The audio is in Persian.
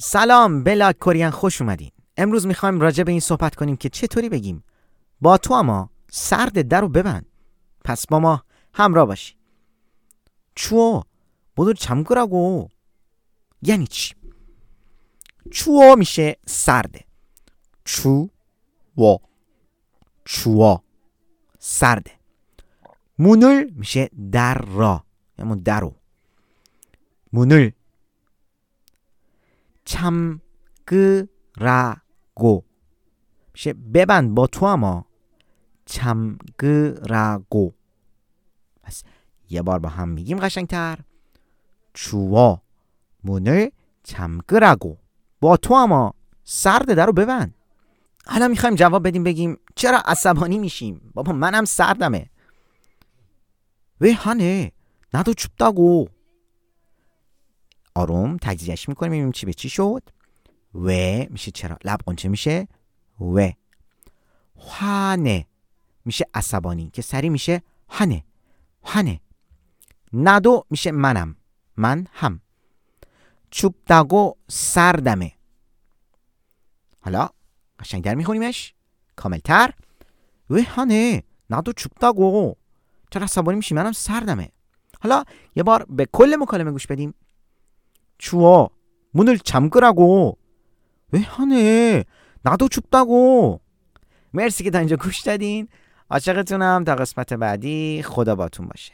سلام بلاک کورین خوش اومدین امروز میخوایم راجع به این صحبت کنیم که چطوری بگیم با تو اما سرد در رو ببند پس با ما همراه باشی 추워 모두 잠그라고 یعنی چی 추워 میشه سرده 추워 추워 سرده 문을 میشه در را همون درو 문을 참그라고 میشه ببند با تو اما 참그라고 پس یه بار با هم میگیم قشنگتر 추워 문을 잠그라고 با تو اما سرد در رو ببند حالا میخوایم جواب بدیم بگیم چرا عصبانی میشیم بابا منم سردمه 왜 하네 나도 춥다고 آروم تجزیهش می‌کنیم می‌بینیم چی به چی شد. و میشه چرا؟ لب قنچه میشه. و. هانه. میشه عصبانی. که سری میشه هانه. هانه. ندو میشه منم. من هم. چوب دگو سردمه. حالا قشنگتر میخونیمش. کاملتر. و هنه ندو چوبداگو چرا عصبانی میشی؟ منم سردمه. حالا یه بار به کل مکالمه گوش بدیم. 추워 문을 잠그라고 왜 하네 나도 춥다고 مرسی که تا اینجا گوش دادین عاشقتونم تا قسمت بعدی خدا باتون باشه